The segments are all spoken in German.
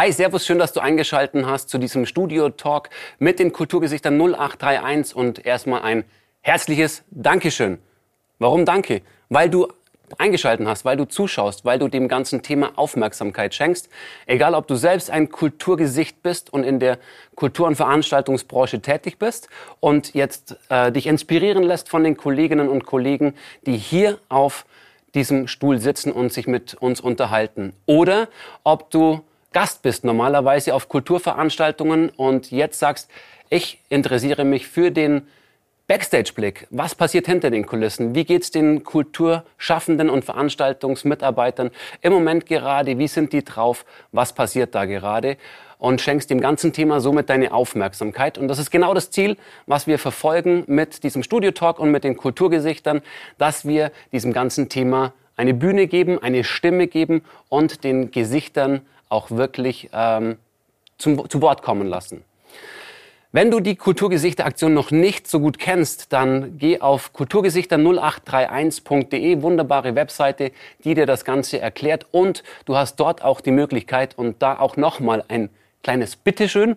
Hi, Servus, schön, dass du eingeschalten hast zu diesem Studio-Talk mit den Kulturgesichtern 0831 und erstmal ein herzliches Dankeschön. Warum danke? Weil du eingeschalten hast, weil du zuschaust, weil du dem ganzen Thema Aufmerksamkeit schenkst. Egal, ob du selbst ein Kulturgesicht bist und in der Kultur- und Veranstaltungsbranche tätig bist und jetzt äh, dich inspirieren lässt von den Kolleginnen und Kollegen, die hier auf diesem Stuhl sitzen und sich mit uns unterhalten. Oder ob du Gast bist normalerweise auf Kulturveranstaltungen und jetzt sagst, ich interessiere mich für den Backstage-Blick. Was passiert hinter den Kulissen? Wie geht's den Kulturschaffenden und Veranstaltungsmitarbeitern im Moment gerade? Wie sind die drauf? Was passiert da gerade? Und schenkst dem ganzen Thema somit deine Aufmerksamkeit. Und das ist genau das Ziel, was wir verfolgen mit diesem Studio-Talk und mit den Kulturgesichtern, dass wir diesem ganzen Thema eine Bühne geben, eine Stimme geben und den Gesichtern auch wirklich ähm, zum, zu Wort kommen lassen. Wenn du die Kulturgesichter-Aktion noch nicht so gut kennst, dann geh auf kulturgesichter0831.de, wunderbare Webseite, die dir das Ganze erklärt. Und du hast dort auch die Möglichkeit, und da auch nochmal ein kleines Bitteschön,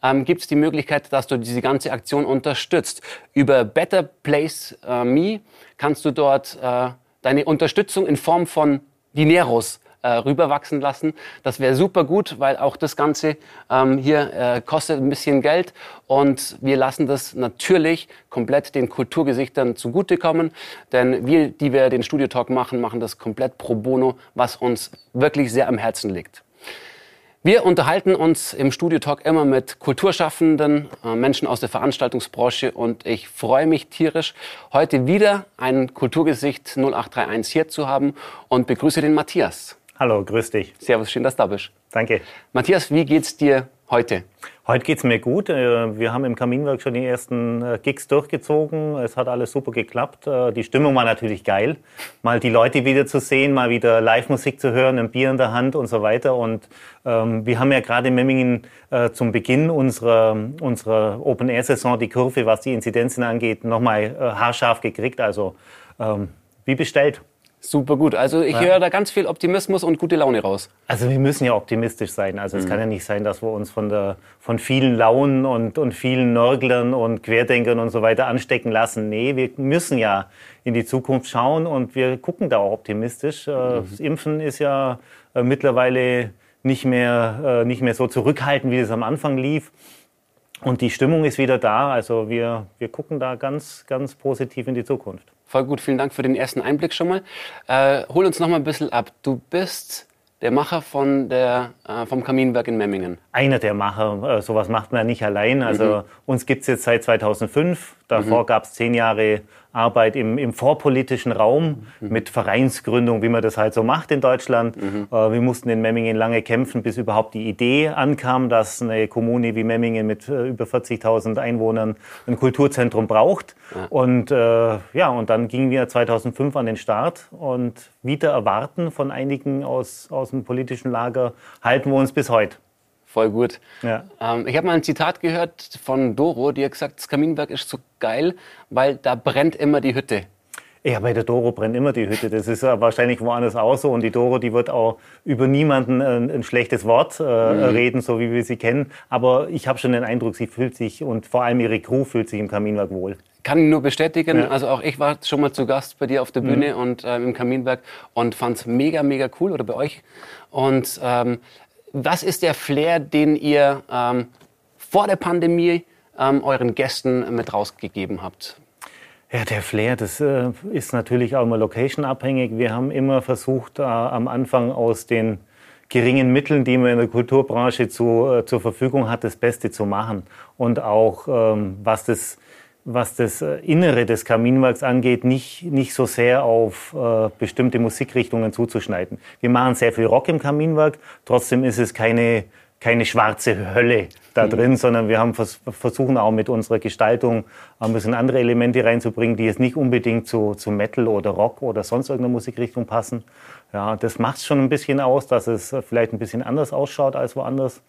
ähm, gibt es die Möglichkeit, dass du diese ganze Aktion unterstützt. Über Better Place äh, Me kannst du dort äh, deine Unterstützung in Form von Dineros äh, rüberwachsen lassen. Das wäre super gut, weil auch das Ganze ähm, hier äh, kostet ein bisschen Geld und wir lassen das natürlich komplett den Kulturgesichtern zugutekommen, denn wir, die wir den Studiotalk machen, machen das komplett pro bono, was uns wirklich sehr am Herzen liegt. Wir unterhalten uns im Studiotalk immer mit Kulturschaffenden, äh, Menschen aus der Veranstaltungsbranche und ich freue mich tierisch, heute wieder ein Kulturgesicht 0831 hier zu haben und begrüße den Matthias. Hallo, grüß dich. Servus, schön, dass du da bist. Danke. Matthias, wie geht's dir heute? Heute geht's mir gut. Äh, wir haben im Kaminwerk schon die ersten äh, Gigs durchgezogen. Es hat alles super geklappt. Äh, die Stimmung war natürlich geil. Mal die Leute wieder zu sehen, mal wieder Live-Musik zu hören, ein Bier in der Hand und so weiter. Und ähm, wir haben ja gerade in Memmingen äh, zum Beginn unserer, unserer Open-Air-Saison die Kurve, was die Inzidenzen angeht, nochmal äh, haarscharf gekriegt. Also ähm, wie bestellt. Super gut. Also ich ja. höre da ganz viel Optimismus und gute Laune raus. Also wir müssen ja optimistisch sein. Also mhm. es kann ja nicht sein, dass wir uns von, der, von vielen Launen und, und vielen Nörglern und Querdenkern und so weiter anstecken lassen. Nee, wir müssen ja in die Zukunft schauen und wir gucken da auch optimistisch. Äh, mhm. Das Impfen ist ja äh, mittlerweile nicht mehr, äh, nicht mehr so zurückhaltend, wie es am Anfang lief. Und die Stimmung ist wieder da. Also wir, wir gucken da ganz, ganz positiv in die Zukunft. Voll gut, vielen Dank für den ersten Einblick schon mal. Äh, hol uns noch mal ein bisschen ab. Du bist der Macher von der, äh, vom Kaminwerk in Memmingen. Einer der Macher. Äh, sowas macht man ja nicht allein. Also mhm. uns gibt es jetzt seit 2005. Davor mhm. gab es zehn Jahre Arbeit im, im vorpolitischen Raum mhm. mit Vereinsgründung, wie man das halt so macht in Deutschland. Mhm. Äh, wir mussten in Memmingen lange kämpfen, bis überhaupt die Idee ankam, dass eine Kommune wie Memmingen mit äh, über 40.000 Einwohnern ein Kulturzentrum braucht. Ja. Und äh, ja, und dann gingen wir 2005 an den Start und wieder erwarten von einigen aus, aus dem politischen Lager halten wir uns bis heute. Voll gut. Ja. Ähm, ich habe mal ein Zitat gehört von Doro, die hat gesagt, das Kaminwerk ist so geil, weil da brennt immer die Hütte. Ja, bei der Doro brennt immer die Hütte. Das ist wahrscheinlich woanders auch so. Und die Doro, die wird auch über niemanden ein, ein schlechtes Wort äh, mhm. reden, so wie wir sie kennen. Aber ich habe schon den Eindruck, sie fühlt sich und vor allem ihre Crew fühlt sich im Kaminwerk wohl. Kann nur bestätigen. Ja. Also auch ich war schon mal zu Gast bei dir auf der Bühne mhm. und äh, im Kaminwerk und fand es mega, mega cool oder bei euch. Und ähm, was ist der Flair, den ihr ähm, vor der Pandemie ähm, euren Gästen mit rausgegeben habt? Ja, der Flair, das äh, ist natürlich auch immer location-abhängig. Wir haben immer versucht, äh, am Anfang aus den geringen Mitteln, die man in der Kulturbranche zu, äh, zur Verfügung hat, das Beste zu machen. Und auch, ähm, was das was das äh, Innere des Kaminwerks angeht, nicht, nicht so sehr auf äh, bestimmte Musikrichtungen zuzuschneiden. Wir machen sehr viel Rock im Kaminwerk, trotzdem ist es keine, keine schwarze Hölle da mhm. drin, sondern wir haben vers versuchen auch mit unserer Gestaltung ein bisschen andere Elemente reinzubringen, die jetzt nicht unbedingt zu, zu Metal oder Rock oder sonst irgendeiner Musikrichtung passen. Ja, das macht es schon ein bisschen aus, dass es vielleicht ein bisschen anders ausschaut als woanders.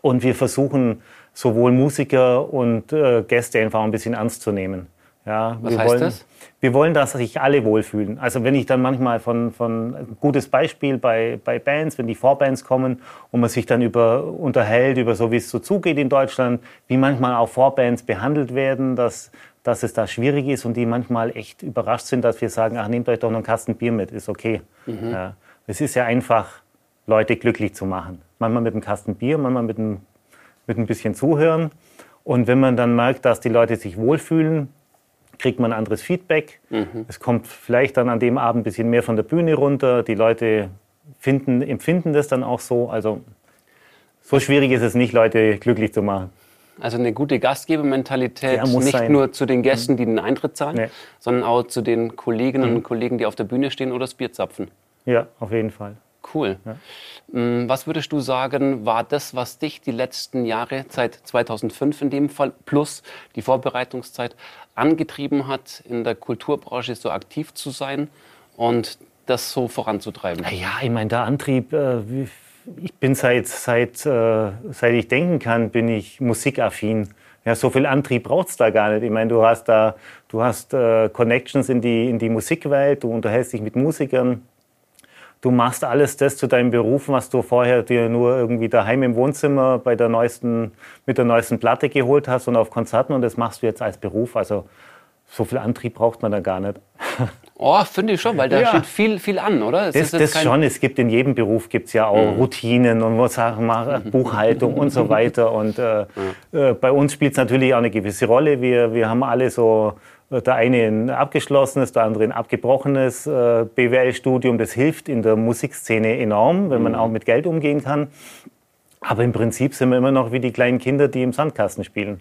Und wir versuchen sowohl Musiker und äh, Gäste einfach ein bisschen ernst zu nehmen. Ja, Was wir heißt wollen, das? Wir wollen, dass sich alle wohlfühlen. Also wenn ich dann manchmal von, von gutes Beispiel bei, bei Bands, wenn die Vorbands kommen und man sich dann über unterhält, über so wie es so zugeht in Deutschland, wie manchmal auch Vorbands behandelt werden, dass, dass es da schwierig ist und die manchmal echt überrascht sind, dass wir sagen, ach, nehmt euch doch noch einen Kasten Bier mit, ist okay. Ja. Es ist ja einfach, Leute glücklich zu machen. Manchmal mit einem Kasten Bier, manchmal mit ein, mit ein bisschen Zuhören. Und wenn man dann merkt, dass die Leute sich wohlfühlen, kriegt man anderes Feedback. Es kommt vielleicht dann an dem Abend ein bisschen mehr von der Bühne runter. Die Leute finden, empfinden das dann auch so. Also so schwierig ist es nicht, Leute glücklich zu machen. Also eine gute Gastgebermentalität, Ja, nicht sein. Mhm. nur zu den Gästen, die den Eintritt zahlen, Nee. sondern auch zu den Kolleginnen Mhm. und Kollegen, die auf der Bühne stehen oder das Bier zapfen. Ja, auf jeden Fall. Cool. Mm, Was würdest du sagen, war das, was dich die letzten Jahre, seit 2005 in dem Fall, plus die Vorbereitungszeit, angetrieben hat, in der Kulturbranche so aktiv zu sein und das so voranzutreiben? Ja, ich meine, der Antrieb, äh, ich bin seit, seit, äh, seit ich denken kann, bin ich musikaffin. Ja, so viel Antrieb braucht es da gar nicht. Ich meine, du hast da, du hast äh, Connections in die, in die Musikwelt, du unterhältst dich mit Musikern, du machst alles das zu deinem Beruf, was du vorher dir nur irgendwie daheim im Wohnzimmer bei der neuesten, mit der neuesten Platte geholt hast und auf Konzerten und das machst du jetzt als Beruf. Also so viel Antrieb braucht man da gar nicht. Oh, finde ich schon, weil da Ja. steht viel, viel an, oder? Es Das, das kein- schon. Es gibt in jedem Beruf gibt's ja auch Routinen und was Sachen machen, Buchhaltung und so weiter. Und äh, äh, bei uns spielt es natürlich auch eine gewisse Rolle. Wir, wir haben alle so, der eine ein abgeschlossenes, der andere ein abgebrochenes äh, BWL-Studium. Das hilft in der Musikszene enorm, wenn man auch mit Geld umgehen kann. Aber im Prinzip sind wir immer noch wie die kleinen Kinder, die im Sandkasten spielen.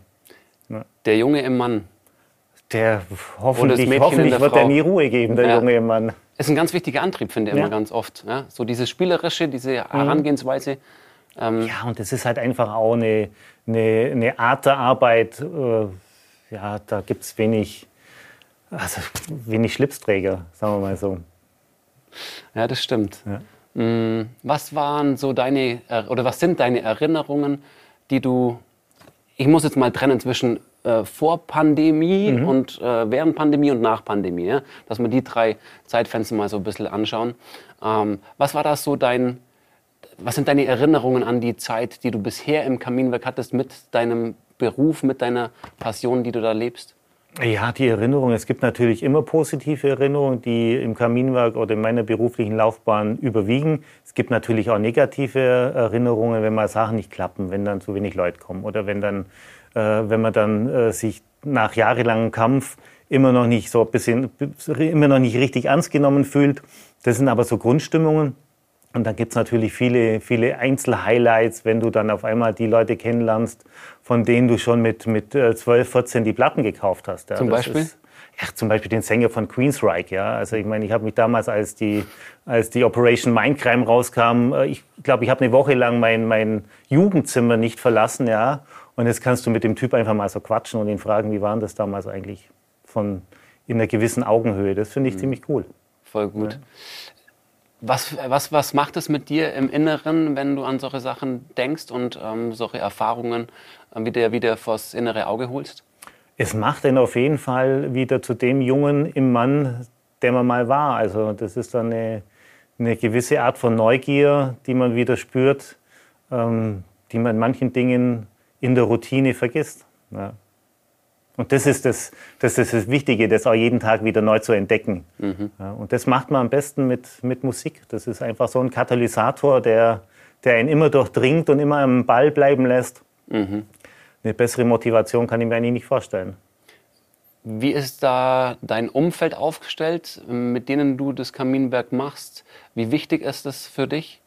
Der Junge im Mann Der hoffentlich, hoffentlich der wird er nie Ruhe geben, der Ja. junge Mann. ist ein ganz wichtiger Antrieb, finde ich Ja. immer ganz oft. So diese spielerische, diese Herangehensweise. Ähm, Ja, und das ist halt einfach auch eine, eine, eine Art der Arbeit. Äh, ja, da gibt es wenig, also wenig Schlipsträger, sagen wir mal so. Ja, das stimmt. Ja. Mm, Was waren so deine, oder was sind deine Erinnerungen, die du, ich muss jetzt mal trennen zwischen äh, vor Pandemie Mhm. und äh, während Pandemie und nach Pandemie, ja? dass wir die drei Zeitfenster mal so ein bisschen anschauen. Ähm, was war das so dein, was sind deine Erinnerungen an die Zeit, die du bisher im Kaminwerk hattest mit deinem Beruf, mit deiner Passion, die du da lebst? Ja, die Erinnerung. Es gibt natürlich immer positive Erinnerungen, die im Kaminwerk oder in meiner beruflichen Laufbahn überwiegen. Es gibt natürlich auch negative Erinnerungen, wenn mal Sachen nicht klappen, wenn dann zu wenig Leute kommen oder wenn dann, äh, wenn man dann äh, sich nach jahrelangem Kampf immer noch nicht so ein bisschen, immer noch nicht richtig ernst genommen fühlt. Das sind aber so Grundstimmungen. Und dann gibt's natürlich viele, viele Einzelhighlights, wenn du dann auf einmal die Leute kennenlernst, von denen du schon mit, mit äh, 12, 14 die Platten gekauft hast. Ja, Zum Beispiel? Ist, ja, zum Beispiel den Sänger von Queensryche. Ja. Also ich meine, ich habe mich damals, als die, als die Operation Mindcrime rauskam, äh, ich glaube, ich habe eine Woche lang mein, mein Jugendzimmer nicht verlassen. Ja. Und jetzt kannst du mit dem Typ einfach mal so quatschen und ihn fragen, wie war denn das damals eigentlich von in einer gewissen Augenhöhe. Das finde ich ziemlich cool. Voll gut. Was, was, was macht es mit dir im Inneren, wenn du an solche Sachen denkst und ähm, solche Erfahrungen äh, wieder, wieder vors innere Auge holst? Es macht ihn auf jeden Fall wieder zu dem Jungen im Mann, der man mal war. Also das ist dann eine, eine gewisse Art von Neugier, die man wieder spürt, ähm, die man in manchen Dingen in der Routine vergisst. Ja. Und das ist das, das ist das Wichtige, das auch jeden Tag wieder neu zu entdecken. Ja, und das macht man am besten mit, mit Musik. Das ist einfach so ein Katalysator, der, der einen immer durchdringt und immer am Ball bleiben lässt. Eine bessere Motivation kann ich mir eigentlich nicht vorstellen. Wie ist da dein Umfeld aufgestellt, mit denen du das Kaminwerk machst? Wie wichtig ist das für dich?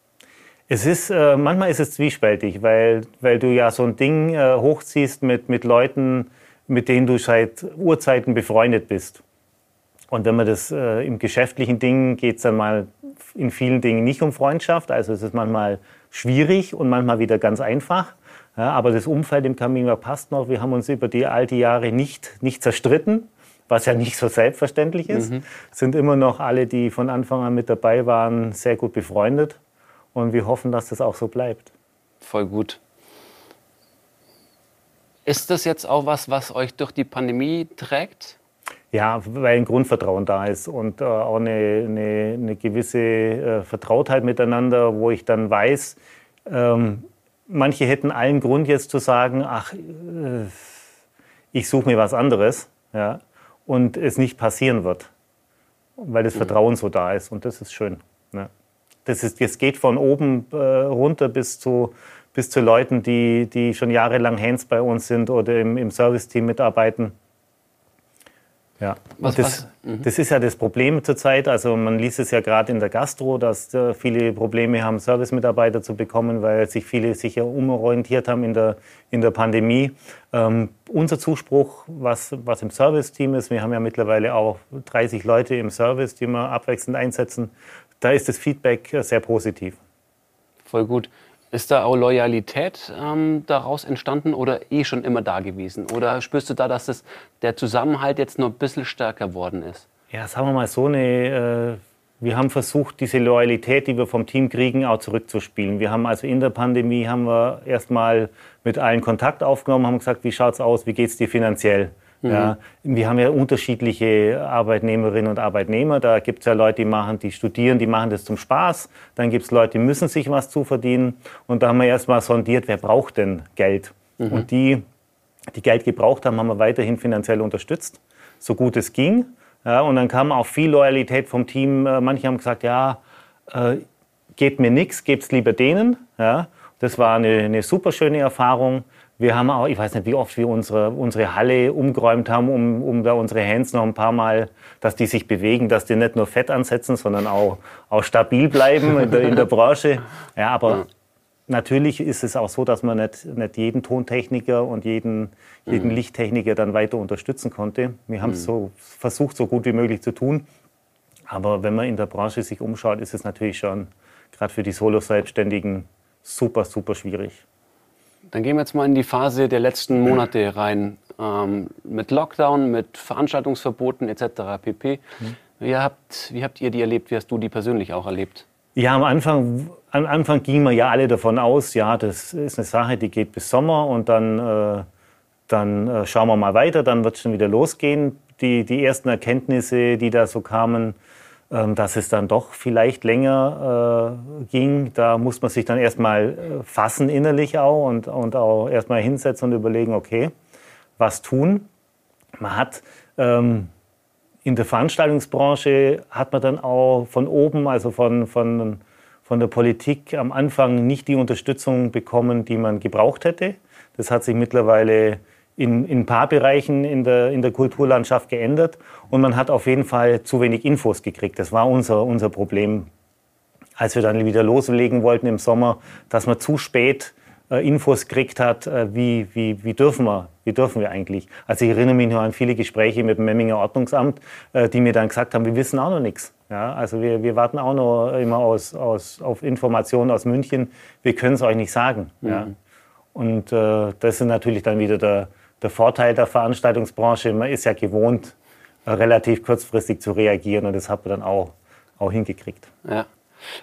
Es ist, äh, manchmal ist es zwiespältig, weil, weil du ja so ein Ding äh, hochziehst mit, mit Leuten, mit denen du seit Urzeiten befreundet bist. Und wenn man das äh, im geschäftlichen Ding geht es dann mal in vielen Dingen nicht um Freundschaft. Also es ist manchmal schwierig und manchmal wieder ganz einfach. Ja, aber das Umfeld im Kaminwerk passt noch. Wir haben uns über die die Jahre nicht, nicht zerstritten, was ja nicht so selbstverständlich ist. Sind immer noch alle, die von Anfang an mit dabei waren, sehr gut befreundet. Und wir hoffen, dass das auch so bleibt. Voll gut. Ist das jetzt auch was, was euch durch die Pandemie trägt? Ja, weil ein Grundvertrauen da ist und äh, auch eine, eine, eine gewisse äh, Vertrautheit miteinander, wo ich dann weiß, ähm, manche hätten allen Grund jetzt zu sagen, ach, äh, ich suche mir was anderes, ja, und es nicht passieren wird, weil das mhm. Vertrauen so da ist und das ist schön. Ja. Das, ist, das geht von oben äh, runter bis zu, bis zu Leuten, die, die schon jahrelang Hands bei uns sind oder im, im Service-Team mitarbeiten. Ja, was, das? Mhm. das ist ja das Problem zurzeit. Also man liest es ja gerade in der Gastro, dass äh, viele Probleme haben, Servicemitarbeiter zu bekommen, weil sich viele sich ja umorientiert haben in der, in der Pandemie. Ähm, unser Zuspruch, was, was im Service-Team ist, wir haben ja mittlerweile auch 30 Leute im Service, die wir abwechselnd einsetzen, da ist das Feedback sehr positiv. Voll gut. Ist da auch Loyalität ähm, daraus entstanden oder eh schon immer da gewesen? Oder spürst du da, dass das, der Zusammenhalt jetzt noch ein bisschen stärker worden ist? Ja, sagen wir mal so eine. Äh, wir haben versucht, diese Loyalität, die wir vom Team kriegen, auch zurückzuspielen. Wir haben also in der Pandemie haben wir erstmal mit allen Kontakt aufgenommen, haben gesagt, wie schaut's aus, wie geht's dir finanziell? Mhm. Ja, wir haben ja unterschiedliche Arbeitnehmerinnen und Arbeitnehmer. Da gibt es ja Leute, die machen, die studieren, die machen das zum Spaß. Dann gibt es Leute, die müssen sich was zuverdienen. Und da haben wir erstmal sondiert, wer braucht denn Geld? Mhm. Und die, die Geld gebraucht haben, haben wir weiterhin finanziell unterstützt, so gut es ging. Ja, und dann kam auch viel Loyalität vom Team. Äh, manche haben gesagt, ja, äh, gebt mir nichts, gebt es lieber denen. Ja, das war eine, eine super schöne Erfahrung. Wir haben auch, ich weiß nicht, wie oft wir unsere, unsere Halle umgeräumt haben, um, um da unsere Hands noch ein paar Mal, dass die sich bewegen, dass die nicht nur Fett ansetzen, sondern auch, auch stabil bleiben in der, in der Branche. Ja, aber ja. natürlich ist es auch so, dass man nicht, nicht jeden Tontechniker und jeden, jeden mhm. Lichttechniker dann weiter unterstützen konnte. Wir haben es mhm. so versucht, so gut wie möglich zu tun. Aber wenn man in der Branche sich umschaut, ist es natürlich schon gerade für die Solo-Selbstständigen super, super schwierig. Dann gehen wir jetzt mal in die Phase der letzten Monate rein. Ähm, mit Lockdown, mit Veranstaltungsverboten etc. pp. Mhm. Wie, habt, wie habt ihr die erlebt? Wie hast du die persönlich auch erlebt? Ja, am Anfang, am Anfang gingen wir ja alle davon aus, ja, das ist eine Sache, die geht bis Sommer und dann, äh, dann äh, schauen wir mal weiter, dann wird es schon wieder losgehen. Die, die ersten Erkenntnisse, die da so kamen, dass es dann doch vielleicht länger äh, ging. Da muss man sich dann erstmal äh, fassen innerlich auch und, und auch erstmal hinsetzen und überlegen, okay, was tun. Man hat ähm, in der Veranstaltungsbranche hat man dann auch von oben, also von, von, von der Politik am Anfang nicht die Unterstützung bekommen, die man gebraucht hätte. Das hat sich mittlerweile in, in ein paar Bereichen in der, in der Kulturlandschaft geändert und man hat auf jeden Fall zu wenig Infos gekriegt. Das war unser, unser Problem, als wir dann wieder loslegen wollten im Sommer, dass man zu spät äh, Infos gekriegt hat, äh, wie, wie, wie, dürfen wir, wie dürfen wir eigentlich. Also ich erinnere mich nur an viele Gespräche mit dem Memminger Ordnungsamt, äh, die mir dann gesagt haben, wir wissen auch noch nichts. Ja, also wir, wir warten auch noch immer aus, aus, auf Informationen aus München, wir können es euch nicht sagen. Mhm. Ja. Und äh, das ist natürlich dann wieder der, der Vorteil der Veranstaltungsbranche. Man ist ja gewohnt, relativ kurzfristig zu reagieren und das hat man dann auch, auch hingekriegt. Ja.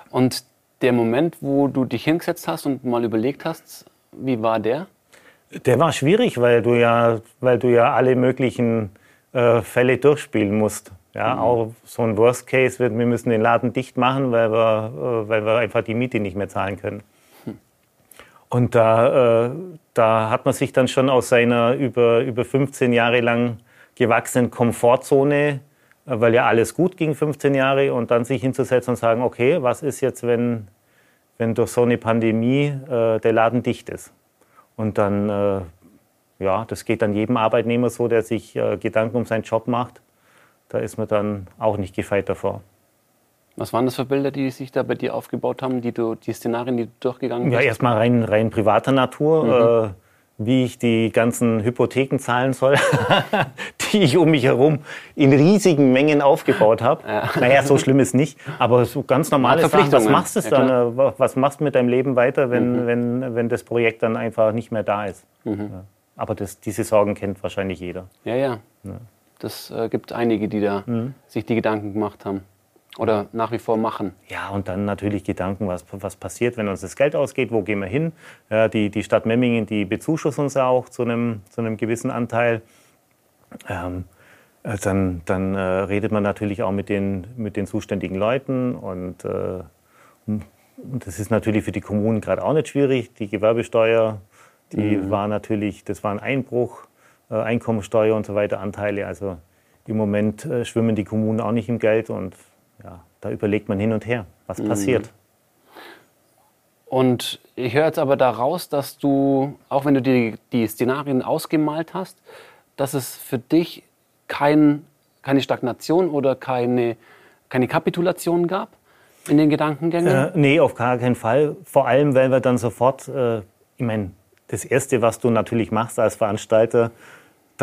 Und der Moment, wo du dich hingesetzt hast und mal überlegt hast, wie war der? Der war schwierig, weil du ja, weil du ja alle möglichen äh, Fälle durchspielen musst. Ja, mhm. auch so ein Worst Case wird, wir müssen den Laden dicht machen, weil wir, äh, weil wir einfach die Miete nicht mehr zahlen können. Und da, äh, da hat man sich dann schon aus seiner über, über 15 Jahre lang gewachsenen Komfortzone, äh, weil ja alles gut ging, 15 Jahre, und dann sich hinzusetzen und sagen, okay, was ist jetzt, wenn, wenn durch so eine Pandemie äh, der Laden dicht ist? Und dann, äh, ja, das geht dann jedem Arbeitnehmer so, der sich äh, Gedanken um seinen Job macht. Da ist man dann auch nicht gefeit davor. Was waren das für Bilder, die sich da bei dir aufgebaut haben, die, du, die Szenarien, die du durchgegangen bist? Ja, erstmal rein, rein privater Natur. Mhm. Äh, wie ich die ganzen Hypotheken zahlen soll, die ich um mich herum in riesigen Mengen aufgebaut habe. Ja. Naja, so schlimm ist nicht, aber so ganz normale Sachen. Was machst du ja, dann? Äh, was machst du mit deinem Leben weiter, wenn, mhm. wenn, wenn das Projekt dann einfach nicht mehr da ist? Mhm. Ja. Aber das, diese Sorgen kennt wahrscheinlich jeder. Ja, ja. Das äh, gibt einige, die da mhm. sich die Gedanken gemacht haben oder nach wie vor machen. Ja, und dann natürlich Gedanken, was, was passiert, wenn uns das Geld ausgeht, wo gehen wir hin? Ja, die, die Stadt Memmingen, die bezuschusst uns ja auch zu einem, zu einem gewissen Anteil. Ähm, äh, dann, dann äh, redet man natürlich auch mit den, mit den zuständigen Leuten und, äh, und das ist natürlich für die Kommunen gerade auch nicht schwierig. Die Gewerbesteuer, die mhm. war natürlich, das war ein Einbruch, äh, Einkommensteuer und so weiter Anteile. Also im Moment äh, schwimmen die Kommunen auch nicht im Geld und ja, da überlegt man hin und her, was mhm. passiert. Und ich höre jetzt aber daraus, dass du, auch wenn du die, die Szenarien ausgemalt hast, dass es für dich kein, keine Stagnation oder keine, keine Kapitulation gab in den Gedankengängen? Äh, nee, auf gar keinen Fall. Vor allem, weil wir dann sofort, äh, ich meine, das Erste, was du natürlich machst als Veranstalter,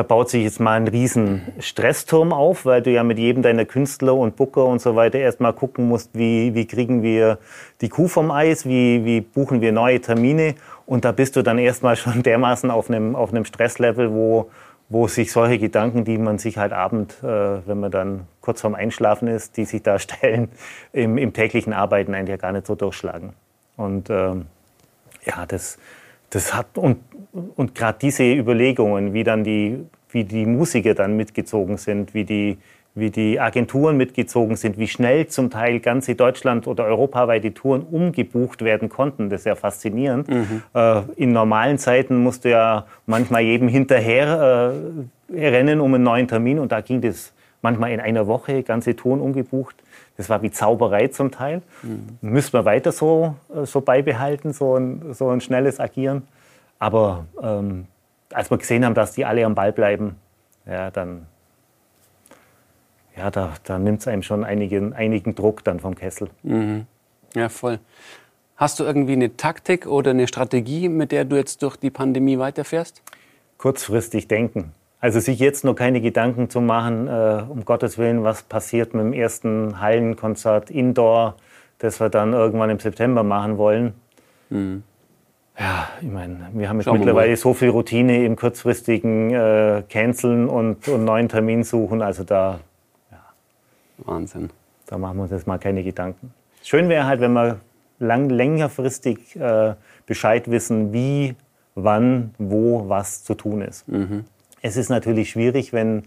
da baut sich jetzt mal ein riesen Stressturm auf, weil du ja mit jedem deiner Künstler und Booker und so weiter erstmal gucken musst, wie, wie kriegen wir die Kuh vom Eis, wie, wie buchen wir neue Termine. Und da bist du dann erstmal schon dermaßen auf einem, auf einem Stresslevel, wo, wo sich solche Gedanken, die man sich halt abend, äh, wenn man dann kurz vorm Einschlafen ist, die sich da stellen, im, im täglichen Arbeiten eigentlich gar nicht so durchschlagen. Und ähm, ja, das, das hat, und, und gerade diese Überlegungen, wie dann die, wie die Musiker dann mitgezogen sind, wie die, wie die Agenturen mitgezogen sind, wie schnell zum Teil ganze Deutschland- oder europaweite Touren umgebucht werden konnten. Das ist ja faszinierend. Mhm. Äh, in normalen Zeiten musste ja manchmal jedem hinterher äh, rennen um einen neuen Termin und da ging das manchmal in einer Woche, ganze Touren umgebucht. Das war wie Zauberei zum Teil. Mhm. Müssen wir weiter so, äh, so beibehalten, so ein, so ein schnelles Agieren. Aber ähm, als wir gesehen haben, dass die alle am Ball bleiben, ja, dann ja, da, da nimmt es einem schon einigen, einigen Druck dann vom Kessel. Mhm. Ja, voll. Hast du irgendwie eine Taktik oder eine Strategie, mit der du jetzt durch die Pandemie weiterfährst? Kurzfristig denken. Also sich jetzt noch keine Gedanken zu machen, äh, um Gottes Willen, was passiert mit dem ersten Hallenkonzert Indoor, das wir dann irgendwann im September machen wollen. Mhm. Ja, ich meine, wir haben jetzt Schauen mittlerweile so viel Routine im kurzfristigen äh, Canceln und, und neuen Termin suchen. Also da Wahnsinn. Da machen wir uns jetzt mal keine Gedanken. Schön wäre halt, wenn wir lang, längerfristig äh, Bescheid wissen, wie, wann, wo was zu tun ist. Mhm. Es ist natürlich schwierig, wenn,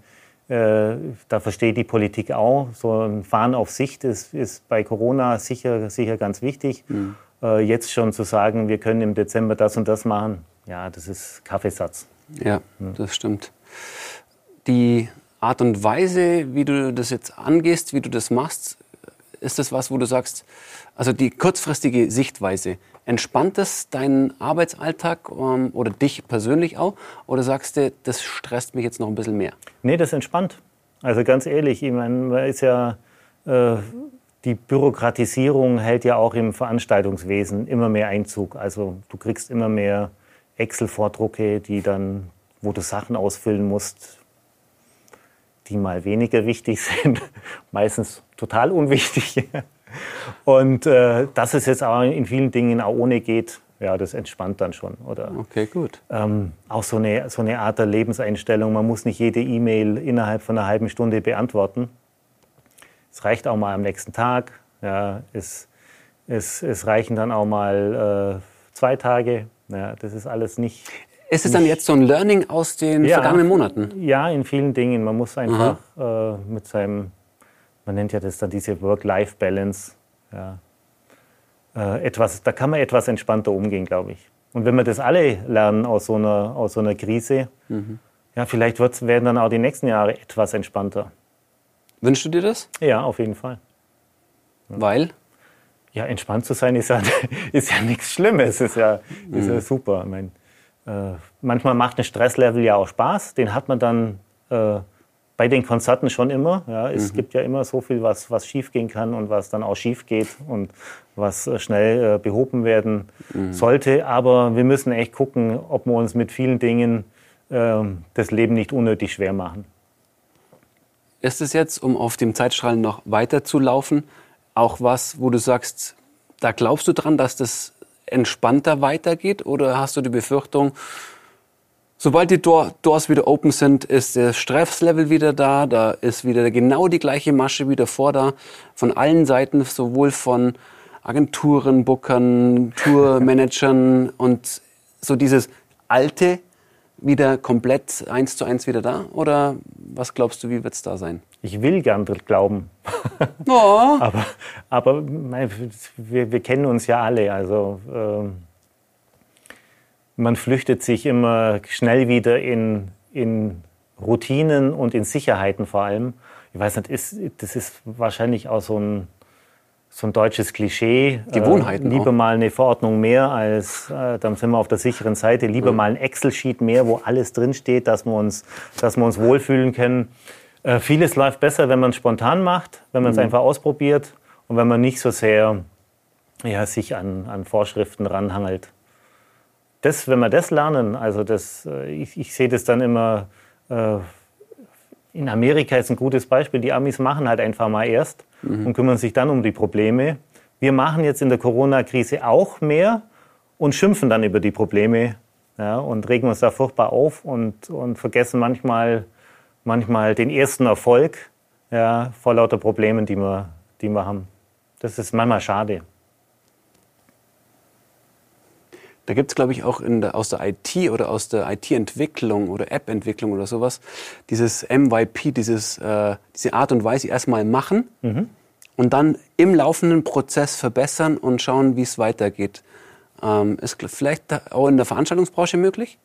äh, da versteht die Politik auch, so ein Fahren auf Sicht ist, ist bei Corona sicher, sicher ganz wichtig. Mhm. Äh, jetzt schon zu sagen, wir können im Dezember das und das machen, ja, das ist Kaffeesatz. Ja, mhm. das stimmt. Die Art und Weise, wie du das jetzt angehst, wie du das machst, ist das was, wo du sagst, also die kurzfristige Sichtweise, entspannt das deinen Arbeitsalltag ähm, oder dich persönlich auch? Oder sagst du, das stresst mich jetzt noch ein bisschen mehr? Nee, das entspannt. Also ganz ehrlich, ich meine, man ist ja, äh, die Bürokratisierung hält ja auch im Veranstaltungswesen immer mehr Einzug. Also du kriegst immer mehr Excel-Vordrucke, die dann, wo du Sachen ausfüllen musst, die mal weniger wichtig sind, meistens total unwichtig. Und äh, dass es jetzt auch in vielen Dingen auch ohne geht, ja, das entspannt dann schon. Oder, okay, gut. Ähm, auch so eine, so eine Art der Lebenseinstellung. Man muss nicht jede E-Mail innerhalb von einer halben Stunde beantworten. Es reicht auch mal am nächsten Tag. Ja, es, es, es reichen dann auch mal äh, zwei Tage. Ja, das ist alles nicht. Ist es dann jetzt so ein Learning aus den ja, vergangenen Monaten? Ja, in vielen Dingen. Man muss einfach äh, mit seinem, man nennt ja das dann diese Work-Life-Balance, ja, äh, etwas, da kann man etwas entspannter umgehen, glaube ich. Und wenn wir das alle lernen aus so einer, aus so einer Krise, mhm. ja, vielleicht werden dann auch die nächsten Jahre etwas entspannter. Wünschst du dir das? Ja, auf jeden Fall. Ja. Weil? Ja, entspannt zu sein ist ja, ist ja nichts Schlimmes, ist ja, mhm. ist ja super. Ich meine, äh, manchmal macht ein Stresslevel ja auch Spaß. Den hat man dann äh, bei den Konzerten schon immer. Ja, es mhm. gibt ja immer so viel, was, was schief gehen kann und was dann auch schief geht und was äh, schnell äh, behoben werden mhm. sollte. Aber wir müssen echt gucken, ob wir uns mit vielen Dingen äh, das Leben nicht unnötig schwer machen. Ist es jetzt, um auf dem Zeitstrahl noch weiter zu laufen, auch was, wo du sagst, da glaubst du dran, dass das entspannter weitergeht? Oder hast du die Befürchtung, sobald die Doors wieder open sind, ist das Stresslevel wieder da, da ist wieder genau die gleiche Masche wieder vor da, von allen Seiten, sowohl von Agenturen, Bookern, Tourmanagern und so dieses alte wieder komplett eins zu eins wieder da? Oder was glaubst du, wie wird es da sein? Ich will gern glauben. Oh. aber aber wir, wir, kennen uns ja alle. Also äh, man flüchtet sich immer schnell wieder in, in Routinen und in Sicherheiten vor allem. Ich weiß nicht, ist, das ist wahrscheinlich auch so ein, so ein deutsches Klischee. Gewohnheiten. Äh, lieber auch. mal eine Verordnung mehr als, äh, dann sind wir auf der sicheren Seite, lieber mhm. mal ein Excel-Sheet mehr, wo alles drinsteht, dass wir uns, dass wir uns wohlfühlen können. Äh, vieles läuft besser, wenn man es spontan macht, wenn man es mhm. einfach ausprobiert und wenn man nicht so sehr ja, sich an, an Vorschriften ranhangelt. Das, wenn wir das lernen, also das, äh, ich, ich sehe das dann immer äh, in Amerika ist ein gutes Beispiel. Die Amis machen halt einfach mal erst mhm. und kümmern sich dann um die Probleme. Wir machen jetzt in der Corona-Krise auch mehr und schimpfen dann über die Probleme ja, und regen uns da furchtbar auf und, und vergessen manchmal, manchmal den ersten Erfolg ja, vor lauter Problemen, die wir, die wir haben. Das ist manchmal schade. Da gibt es, glaube ich, auch der, aus der IT oder aus der IT-Entwicklung oder App-Entwicklung oder sowas, dieses MYP, dieses, äh, diese Art und Weise erstmal machen mhm. und dann im laufenden Prozess verbessern und schauen, wie es weitergeht. Ähm, ist vielleicht auch in der Veranstaltungsbranche möglich?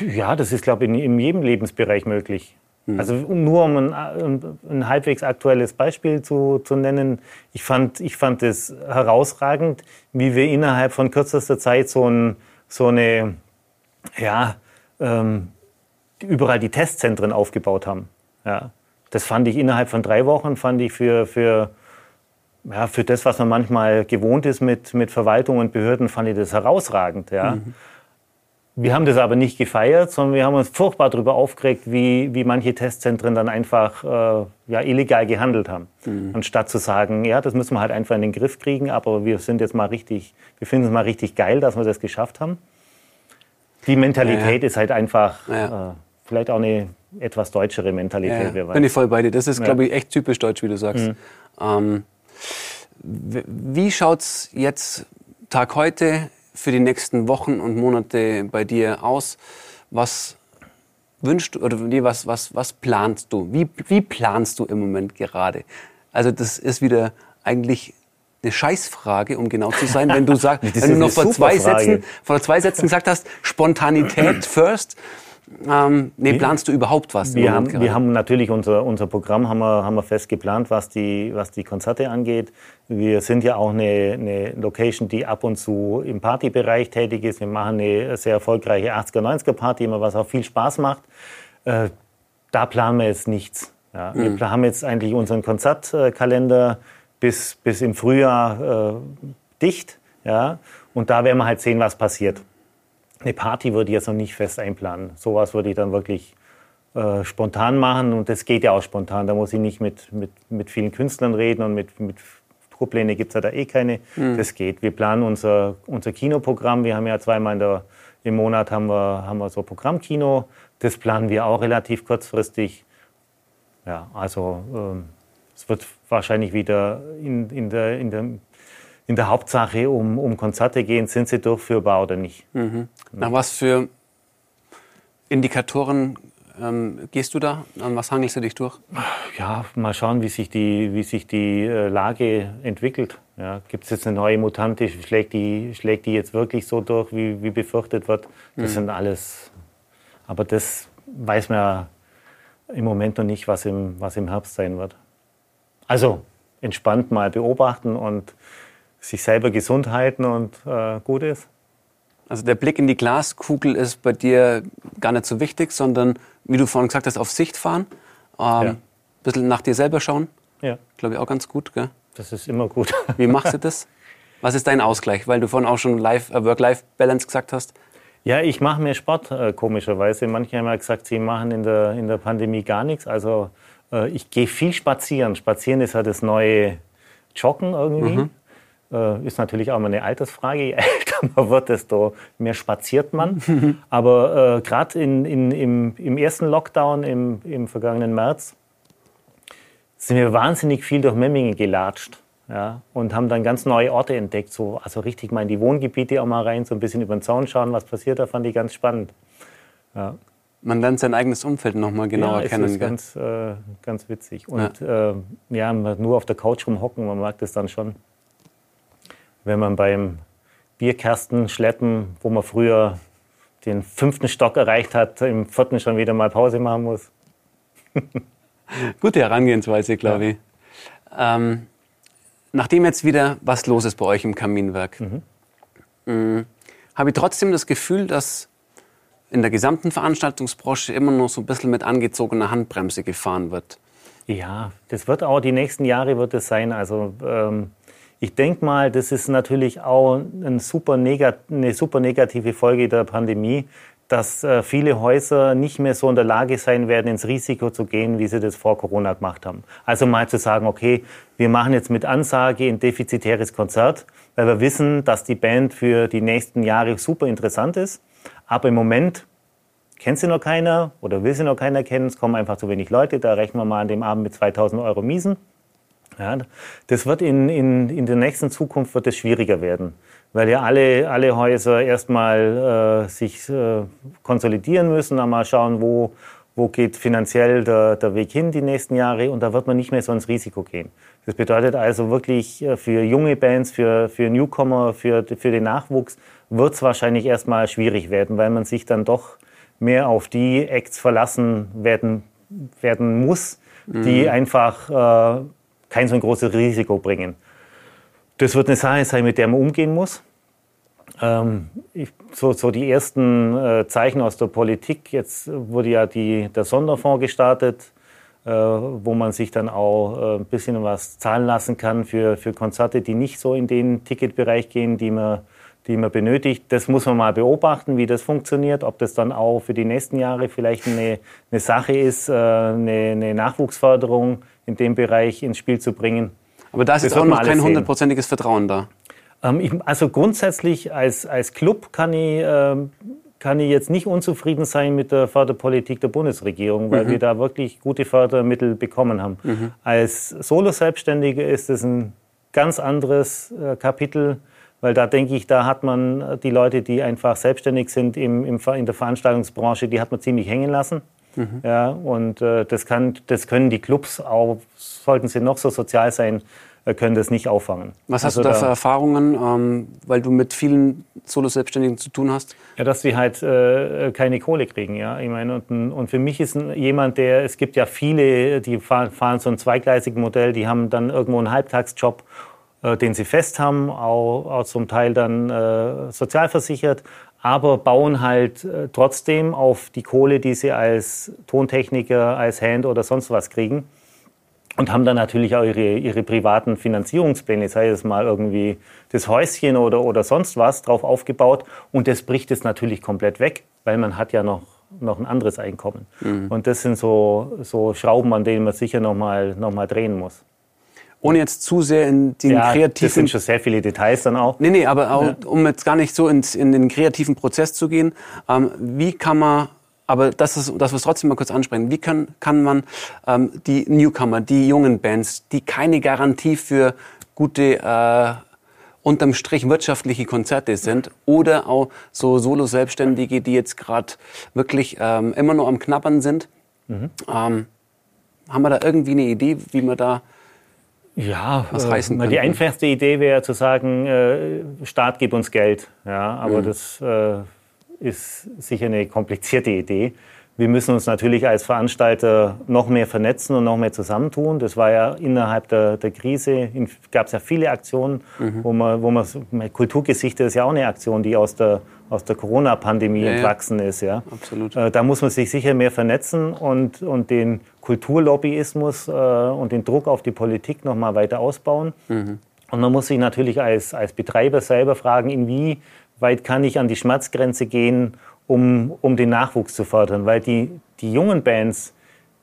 Ja, das ist, glaube ich, in, in jedem Lebensbereich möglich. Mhm. Also nur um ein, ein, halbwegs aktuelles Beispiel zu, zu nennen, ich fand, ich fand es herausragend, wie wir innerhalb von kürzester Zeit so, ein, so eine, ja, ähm, überall die Testzentren aufgebaut haben. Ja. Das fand ich innerhalb von drei Wochen, fand ich für, für, ja, für das, was man manchmal gewohnt ist mit, mit Verwaltung und Behörden, fand ich das herausragend. Ja. Mhm. Wir haben das aber nicht gefeiert, sondern wir haben uns furchtbar darüber aufgeregt, wie, wie manche Testzentren dann einfach äh, ja, illegal gehandelt haben. Mhm. Anstatt zu sagen, ja, das müssen wir halt einfach in den Griff kriegen, aber wir sind jetzt mal richtig, wir finden es mal richtig geil, dass wir das geschafft haben. Die Mentalität ja, ja. ist halt einfach ja. äh, vielleicht auch eine etwas deutschere Mentalität. Ja, Bin ich voll bei dir. Das ist, glaube ich, echt typisch deutsch, wie du sagst. Mhm. Ähm, wie schaut es jetzt Tag heute für die nächsten Wochen und Monate bei dir aus? Was wünschst du oder nee, was, was, was planst du? Wie, wie planst du im Moment gerade? Also das ist wieder eigentlich eine Scheißfrage, um genau zu sein, wenn du sagst, wenn du noch vor zwei Sätzen, vor zwei Sätzen gesagt hast, Spontanität first, ähm, nee, planst du überhaupt was? Wir haben, wir haben natürlich unser, unser Programm haben wir, haben wir fest geplant, was die, was die Konzerte angeht. Wir sind ja auch eine, eine Location, die ab und zu im Partybereich tätig ist. Wir machen eine sehr erfolgreiche 80er, 90er Party, immer was auch viel Spaß macht. Äh, da planen wir jetzt nichts. Ja. Mhm. Wir haben jetzt eigentlich unseren Konzertkalender bis, bis im Frühjahr äh, dicht. Ja. Und da werden wir halt sehen, was passiert eine Party würde ich jetzt noch nicht fest einplanen. Sowas würde ich dann wirklich äh, spontan machen und das geht ja auch spontan. Da muss ich nicht mit, mit, mit vielen Künstlern reden und mit, mit Tourpläne gibt es ja da eh keine. Mhm. Das geht. Wir planen unser, unser Kinoprogramm. Wir haben ja zweimal der, im Monat haben wir, haben wir so Programmkino. Das planen wir auch relativ kurzfristig. Ja, also ähm, es wird wahrscheinlich wieder in, in, der, in der in der Hauptsache um, um Konzerte gehen, sind sie durchführbar oder nicht. Mhm. Nach was für Indikatoren ähm, gehst du da? An was hangelst du dich durch? Ja, mal schauen, wie sich die, wie sich die äh, Lage entwickelt. Ja, Gibt es jetzt eine neue Mutante? Schlägt die, schlägt die jetzt wirklich so durch, wie, wie befürchtet wird? Das mhm. sind alles. Aber das weiß man ja im Moment noch nicht, was im, was im Herbst sein wird. Also entspannt mal beobachten und sich selber gesund halten und äh, gut ist. Also der Blick in die Glaskugel ist bei dir gar nicht so wichtig, sondern, wie du vorhin gesagt hast, auf Sicht fahren. Ähm, ja. Ein bisschen nach dir selber schauen. Ja. Glaube ich auch ganz gut, gell? Das ist immer gut. Wie machst du das? Was ist dein Ausgleich? Weil du vorhin auch schon äh, Work-Life-Balance gesagt hast. Ja, ich mache mehr Sport, äh, komischerweise. Manche haben ja gesagt, sie machen in der, in der Pandemie gar nichts. Also äh, ich gehe viel spazieren. Spazieren ist ja das neue Joggen irgendwie. Mhm. Äh, ist natürlich auch mal eine Altersfrage. Je älter man wird, desto mehr spaziert man. Aber äh, gerade in, in, im, im, ersten Lockdown im, im, vergangenen März sind wir wahnsinnig viel durch Memmingen gelatscht. Ja, und haben dann ganz neue Orte entdeckt, so, also richtig mal in die Wohngebiete auch mal rein, so ein bisschen über den Zaun schauen, was passiert, da fand ich ganz spannend. Ja. Man lernt sein eigenes Umfeld nochmal genauer ja, kennen. Das ist ganz, äh, ganz witzig. Und ja. Äh, ja, nur auf der Couch rumhocken, man mag das dann schon. Wenn man beim Bierkasten schleppen, wo man früher den fünften Stock erreicht hat, im vierten schon wieder mal Pause machen muss. Gute Herangehensweise, glaube ja. ich. Ähm, nachdem jetzt wieder was los ist bei euch im Kaminwerk, mhm. Mm, habe ich trotzdem das Gefühl, dass in der gesamten Veranstaltungsbranche immer noch so ein bisschen mit angezogener Handbremse gefahren wird. Ja, das wird auch die nächsten Jahre wird es sein. Also ähm, ich denke mal, das ist natürlich auch ein super eine super negative Folge der Pandemie, dass äh, viele Häuser nicht mehr so in der Lage sein werden, ins Risiko zu gehen, wie sie das vor Corona gemacht haben. Also mal zu sagen, okay, wir machen jetzt mit Ansage ein defizitäres Konzert, weil wir wissen, dass die Band für die nächsten Jahre super interessant ist. Aber im Moment kennt sie noch keiner oder will sie noch keiner kennen. Es kommen einfach zu wenig Leute. Da rechnen wir mal an dem Abend mit 2000 Euro Miesen. Ja, das wird in, in, in der nächsten Zukunft wird es schwieriger werden weil ja alle, alle Häuser erstmal äh, sich äh, konsolidieren müssen, einmal schauen, wo, wo geht finanziell der, der Weg hin die nächsten Jahre und da wird man nicht mehr so ins Risiko gehen. Das bedeutet also wirklich äh, für junge Bands, für, für Newcomer, für, für den Nachwuchs wird es wahrscheinlich erstmal schwierig werden, weil man sich dann doch mehr auf die Acts verlassen werden, werden muss, die mhm. einfach äh, kein so ein großes Risiko bringen. Das wird eine Sache sein, mit der man umgehen muss. Ähm, ich, so, so, die ersten äh, Zeichen aus der Politik. Jetzt wurde ja die, der Sonderfonds gestartet, äh, wo man sich dann auch äh, ein bisschen was zahlen lassen kann für, für Konzerte, die nicht so in den Ticketbereich gehen, die man, die man benötigt. Das muss man mal beobachten, wie das funktioniert, ob das dann auch für die nächsten Jahre vielleicht eine, eine Sache ist, äh, eine, eine Nachwuchsförderung in dem Bereich ins Spiel zu bringen. Aber da ist jetzt auch noch kein hundertprozentiges Vertrauen da. Ähm, ich, also grundsätzlich als, als Club kann ich, ähm, kann ich jetzt nicht unzufrieden sein mit der Förderpolitik der Bundesregierung, weil mhm. wir da wirklich gute Fördermittel bekommen haben. Mhm. Als Solo-Selbstständiger ist es ein ganz anderes äh, Kapitel, weil da denke ich, da hat man die Leute, die einfach selbstständig sind im, im, in der Veranstaltungsbranche, die hat man ziemlich hängen lassen. Mhm. Ja, und äh, das, kann, das können die Clubs auch, sollten sie noch so sozial sein, äh, können das nicht auffangen. Was hast also du da, für Erfahrungen, ähm, weil du mit vielen Solo-Selbstständigen zu tun hast? Ja, dass sie halt äh, keine Kohle kriegen. Ja, ich meine, und, und für mich ist jemand, der, es gibt ja viele, die fahren, fahren so ein zweigleisiges Modell, die haben dann irgendwo einen Halbtagsjob äh, den sie fest haben, auch, auch zum Teil dann äh, sozialversichert, aber bauen halt äh, trotzdem auf die Kohle, die sie als Tontechniker, als Hand oder sonst was kriegen. Und haben dann natürlich auch ihre, ihre privaten Finanzierungspläne, sei es mal irgendwie das Häuschen oder, oder sonst was, drauf aufgebaut. Und das bricht es natürlich komplett weg, weil man hat ja noch, noch ein anderes Einkommen. Mhm. Und das sind so, so Schrauben, an denen man sicher noch mal, noch mal drehen muss ohne jetzt zu sehr in den ja, kreativen... Das sind schon sehr viele Details dann auch. Nee, nee, aber auch, ja. um jetzt gar nicht so ins, in den kreativen Prozess zu gehen, ähm, wie kann man, aber das ist, das wir trotzdem mal kurz ansprechen, wie kann, kann man ähm, die Newcomer, die jungen Bands, die keine Garantie für gute, äh, unterm Strich wirtschaftliche Konzerte sind oder auch so Solo-Selbstständige, die jetzt gerade wirklich ähm, immer nur am Knabbern sind, mhm. ähm, haben wir da irgendwie eine Idee, wie man da ja, was äh, heißen könnte. Die einfachste Idee wäre zu sagen, äh, Staat gibt uns Geld. Ja, aber mhm. das äh, ist sicher eine komplizierte Idee. Wir müssen uns natürlich als Veranstalter noch mehr vernetzen und noch mehr zusammentun. Das war ja innerhalb der, der Krise, gab es ja viele Aktionen, mhm. wo man, wo man, Kulturgesichter ist ja auch eine Aktion, die aus der, aus der Corona-Pandemie ja, entwachsen ist. Ja. Absolut. Äh, da muss man sich sicher mehr vernetzen und, und den Kulturlobbyismus äh, und den Druck auf die Politik noch mal weiter ausbauen. Mhm. Und man muss sich natürlich als, als Betreiber selber fragen, inwieweit kann ich an die Schmerzgrenze gehen, um, um den Nachwuchs zu fördern. Weil die, die jungen Bands,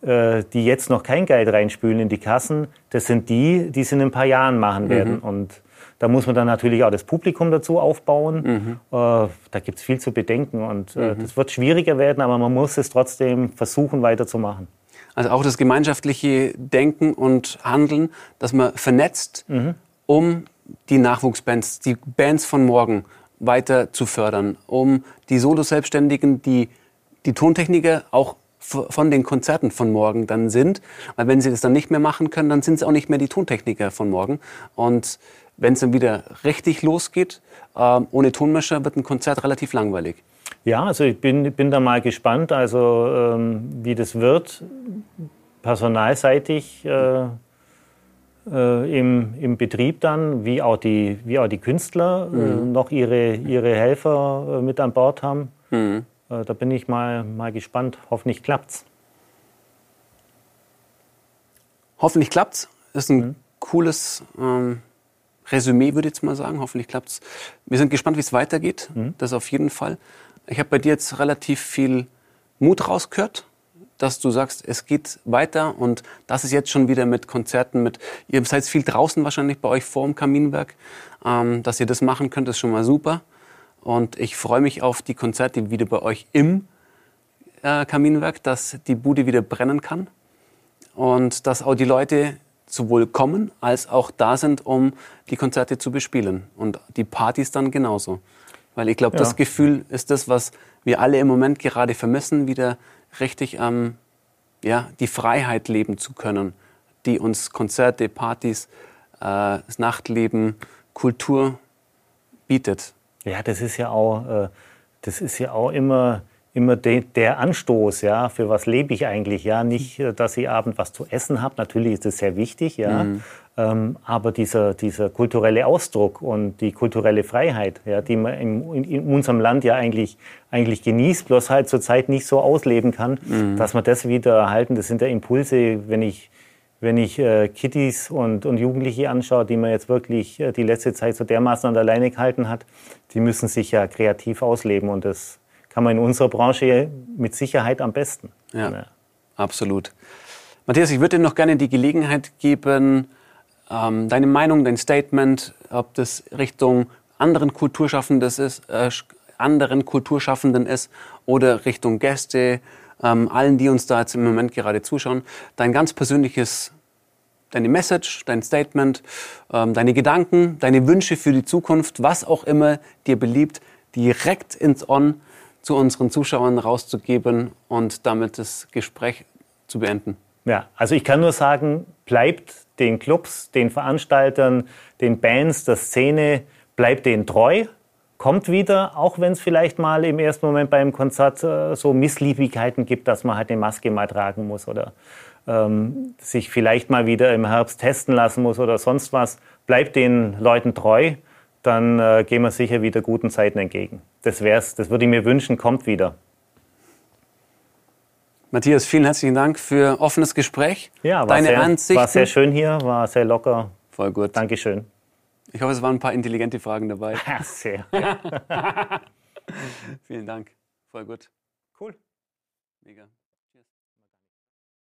äh, die jetzt noch kein Geld reinspülen in die Kassen, das sind die, die es in ein paar Jahren machen werden. Mhm. Und da muss man dann natürlich auch das Publikum dazu aufbauen. Mhm. Äh, da gibt es viel zu bedenken und äh, mhm. das wird schwieriger werden, aber man muss es trotzdem versuchen weiterzumachen. Also auch das gemeinschaftliche Denken und Handeln, dass man vernetzt, mhm. um die Nachwuchsbands, die Bands von morgen weiter zu fördern, um die Solo-Selbstständigen, die die Tontechniker auch von den Konzerten von morgen dann sind. Weil wenn sie das dann nicht mehr machen können, dann sind es auch nicht mehr die Tontechniker von morgen. Und wenn es dann wieder richtig losgeht, äh, ohne Tonmischer wird ein Konzert relativ langweilig. Ja, also ich bin, bin da mal gespannt, also ähm, wie das wird, personalseitig äh, äh, im, im Betrieb dann, wie auch die, wie auch die Künstler äh, mhm. noch ihre, ihre Helfer äh, mit an Bord haben. Mhm. Äh, da bin ich mal, mal gespannt. Hoffentlich klappt's. Hoffentlich klappt's. Ist ein mhm. cooles ähm, Resümee, würde ich jetzt mal sagen. Hoffentlich klappt's. Wir sind gespannt, wie es weitergeht. Mhm. Das auf jeden Fall. Ich habe bei dir jetzt relativ viel Mut rausgehört, dass du sagst, es geht weiter und das ist jetzt schon wieder mit Konzerten, mit ihr seid viel draußen wahrscheinlich bei euch vor dem Kaminwerk, ähm, dass ihr das machen könnt, ist schon mal super. Und ich freue mich auf die Konzerte wieder bei euch im äh, Kaminwerk, dass die Bude wieder brennen kann und dass auch die Leute sowohl kommen als auch da sind, um die Konzerte zu bespielen und die Partys dann genauso. Weil ich glaube, ja. das Gefühl ist das, was wir alle im Moment gerade vermissen, wieder richtig ähm, ja, die Freiheit leben zu können, die uns Konzerte, Partys, äh, das Nachtleben, Kultur bietet. Ja, das ist ja auch, äh, das ist ja auch immer, immer de, der Anstoß, ja, für was lebe ich eigentlich, ja, nicht, äh, dass ich abend was zu essen habe, natürlich ist das sehr wichtig, ja, mhm. Ähm, aber dieser, dieser kulturelle Ausdruck und die kulturelle Freiheit, ja, die man in, in unserem Land ja eigentlich, eigentlich genießt, bloß halt zurzeit nicht so ausleben kann, mhm. dass man das wieder erhalten, das sind ja Impulse, wenn ich wenn ich äh, Kittys und, und Jugendliche anschaue, die man jetzt wirklich äh, die letzte Zeit so dermaßen an der Leine gehalten hat, die müssen sich ja kreativ ausleben und das kann man in unserer Branche mit Sicherheit am besten. Ja, ja. absolut. Matthias, ich würde dir noch gerne die Gelegenheit geben, ähm, deine Meinung, dein Statement, ob das Richtung anderen Kulturschaffenden ist, äh, anderen Kulturschaffenden ist oder Richtung Gäste, ähm, allen, die uns da jetzt im Moment gerade zuschauen, dein ganz persönliches, deine Message, dein Statement, ähm, deine Gedanken, deine Wünsche für die Zukunft, was auch immer dir beliebt, direkt ins On zu unseren Zuschauern rauszugeben und damit das Gespräch zu beenden. Ja, also ich kann nur sagen, bleibt den Clubs, den Veranstaltern, den Bands, der Szene, bleibt denen treu kommt wieder, auch wenn es vielleicht mal im ersten Moment beim Konzert äh, so Missliebigkeiten gibt, dass man halt eine Maske mal tragen muss oder ähm, sich vielleicht mal wieder im Herbst testen lassen muss oder sonst was. Bleibt den Leuten treu, dann äh, gehen wir sicher wieder guten Zeiten entgegen. Das wär's, das würde ich mir wünschen, kommt wieder. Matthias, vielen herzlichen Dank für offenes Gespräch. Ja, war, Deine sehr, Ansichten. war sehr schön hier, war sehr locker. Voll gut. Dankeschön. Ich hoffe, es waren ein paar intelligente Fragen dabei. Ja, sehr. Vielen Dank. Voll gut. Cool. Mega.